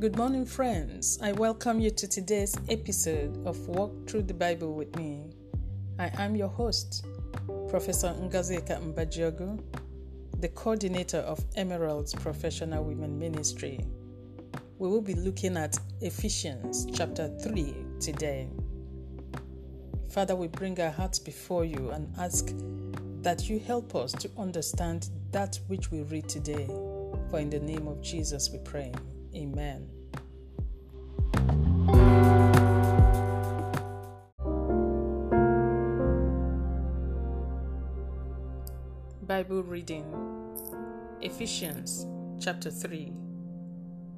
Good morning, friends. I welcome you to today's episode of Walk Through the Bible with me. I am your host, Professor Ngazeka Mbajiogu, the coordinator of Emerald's Professional Women Ministry. We will be looking at Ephesians chapter 3 today. Father, we bring our hearts before you and ask that you help us to understand that which we read today. For in the name of Jesus we pray. Amen. Bible reading Ephesians chapter 3,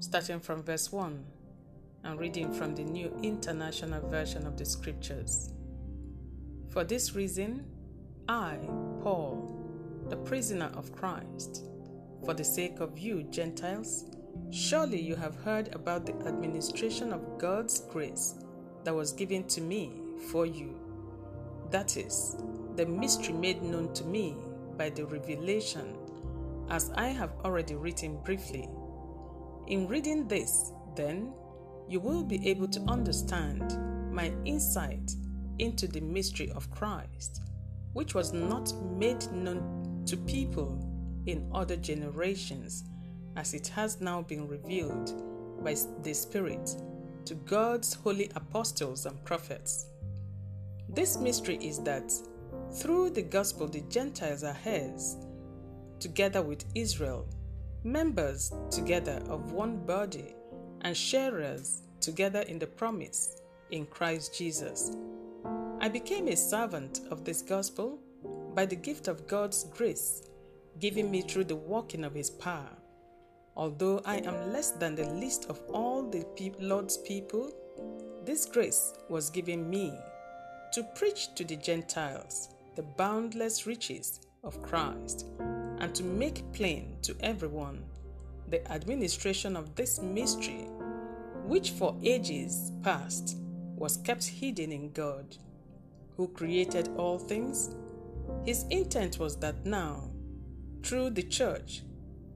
starting from verse 1 and reading from the New International Version of the Scriptures. For this reason, I, Paul, the prisoner of Christ, for the sake of you, Gentiles, surely you have heard about the administration of God's grace that was given to me for you. That is, the mystery made known to me by the revelation, as I have already written briefly. In reading this, then, you will be able to understand my insight into the mystery of Christ, which was not made known to people in other generations, as it has now been revealed by the Spirit to God's holy apostles and prophets. This mystery is that through the gospel, the Gentiles are heirs, together with Israel, members together of one body, and sharers together in the promise in Christ Jesus. I became a servant of this gospel by the gift of God's grace given me through the working of his power. Although I am less than the least of all the Lord's people, this grace was given me to preach to the Gentiles the boundless riches of Christ and to make plain to everyone the administration of this mystery, which for ages past was kept hidden in God, who created all things. His intent was that now, through the church,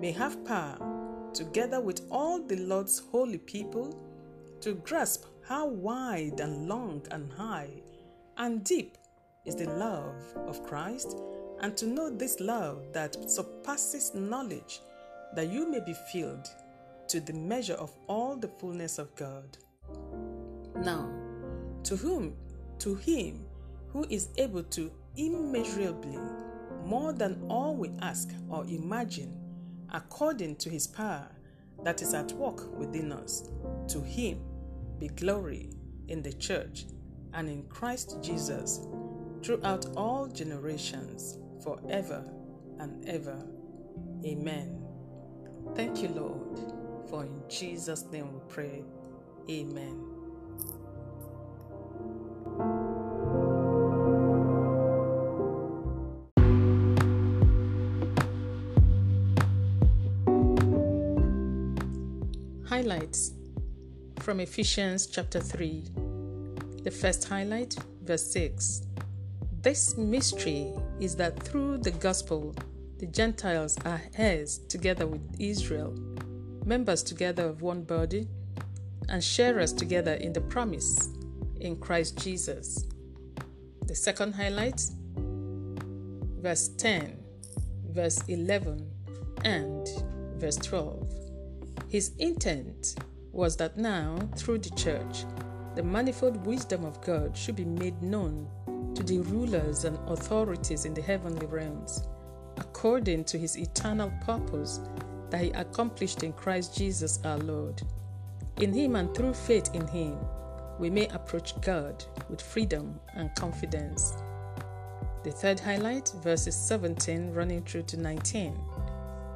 may have power, together with all the Lord's holy people, to grasp how wide and long and high and deep is the love of Christ and to know this love that surpasses knowledge, that you may be filled to the measure of all the fullness of God. Now, to whom, to him who is able to immeasurably more than all we ask or imagine, according to his power that is at work within us, to him be glory in the church and in Christ Jesus throughout all generations forever and ever. Amen. Thank you, Lord, for in Jesus' name we pray. Amen. Highlights from Ephesians chapter 3. The first highlight, verse 6. This mystery is that through the gospel, the Gentiles are heirs together with Israel, members together of one body, and sharers together in the promise in Christ Jesus. The second highlight, verse 10, verse 11, and verse 12. His intent was that now, through the church, the manifold wisdom of God should be made known to the rulers and authorities in the heavenly realms, according to his eternal purpose that he accomplished in Christ Jesus our Lord. In him and through faith in him, we may approach God with freedom and confidence. The third highlight, verses 17 running through to 19.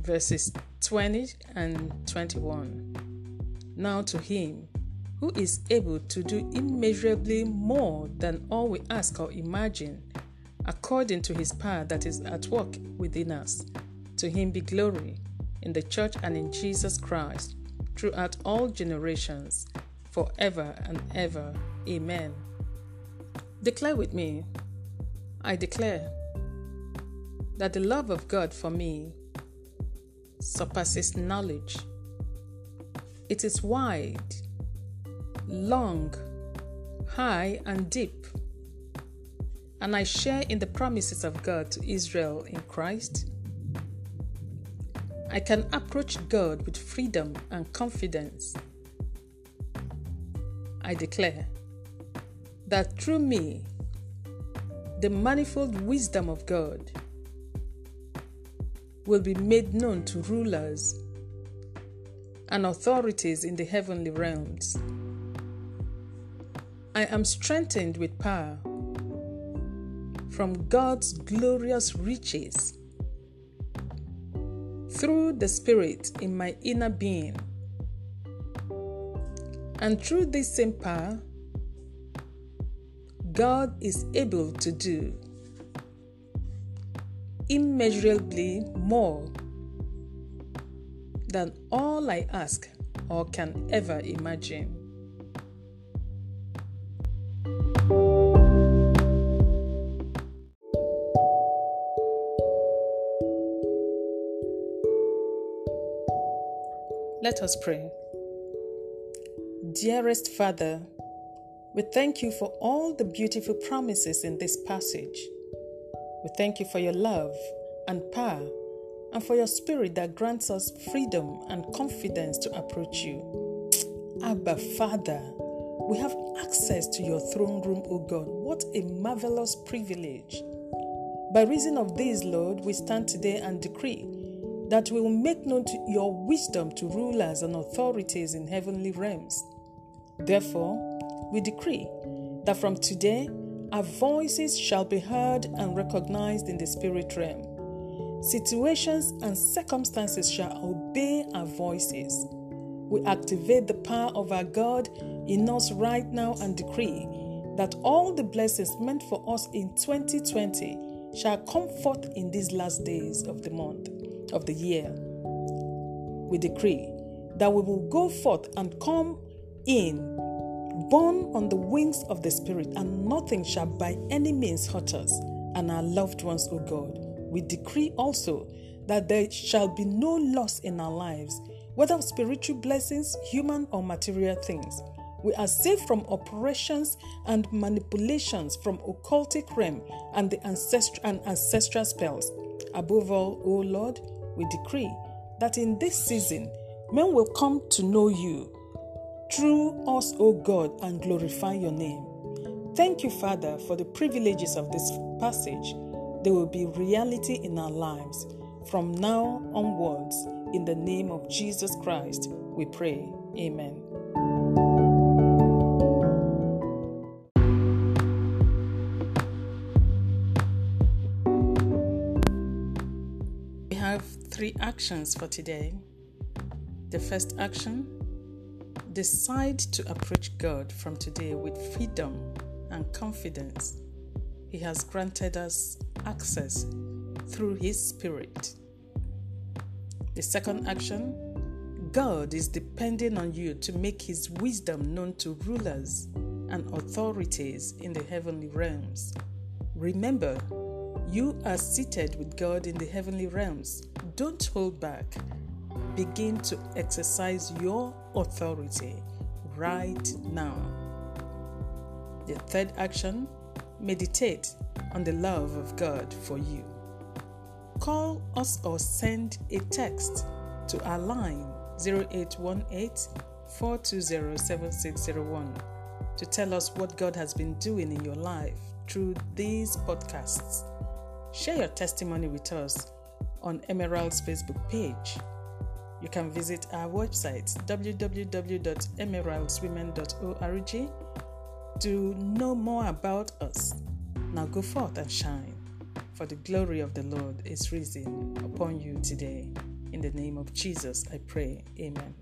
verses 20 and 21. Now to him who is able to do immeasurably more than all we ask or imagine, according to his power that is at work within us. To him be glory in the church and in Jesus Christ throughout all generations, forever and ever. Amen. Declare with me I declare that the love of God for me surpasses knowledge it is wide, long, high, and deep. And I share in the promises of God to Israel in Christ. I can approach God with freedom and confidence. I declare that through me, the manifold wisdom of God will be made known to rulers and authorities in the heavenly realms. I am strengthened with power from God's glorious riches through the Spirit in my inner being. And through this same power, God is able to do immeasurably more than all I ask or can ever imagine. Let us pray. Dearest Father, we thank you for all the beautiful promises in this passage. We thank you for your love and power and for your spirit that grants us freedom and confidence to approach you. Abba, Father, we have access to your throne room, O God. What a marvelous privilege. By reason of this, Lord, we stand today and decree that we will make known your wisdom to rulers and authorities in heavenly realms. Therefore, we decree that from today our voices shall be heard and recognized in the spirit realm. Situations and circumstances shall obey our voices. We activate the power of our God in us right now and decree that all the blessings meant for us in 2020 shall come forth in these last days of the month, of the year. We decree that we will go forth and come in, borne on the wings of the Spirit, and nothing shall by any means hurt us and our loved ones, O God we decree also that there shall be no loss in our lives, whether of spiritual blessings, human or material things. We are safe from operations and manipulations from occultic realm and the ancestral and ancestral spells. Above all, O Lord, we decree that in this season men will come to know you through us, O God, and glorify your name. Thank you, Father, for the privileges of this passage they will be reality in our lives from now onwards. In the name of Jesus Christ, we pray. Amen. We have three actions for today. The first action decide to approach God from today with freedom and confidence. He has granted us access through His Spirit. The second action God is depending on you to make His wisdom known to rulers and authorities in the heavenly realms. Remember, you are seated with God in the heavenly realms. Don't hold back. Begin to exercise your authority right now. The third action meditate on the love of God for you. Call us or send a text to our line 0818 420 7601 to tell us what God has been doing in your life through these podcasts. Share your testimony with us on Emerald's Facebook page. You can visit our website www.emeraldswomen.org to know more about us. Now go forth and shine, for the glory of the Lord is risen upon you today. In the name of Jesus, I pray. Amen.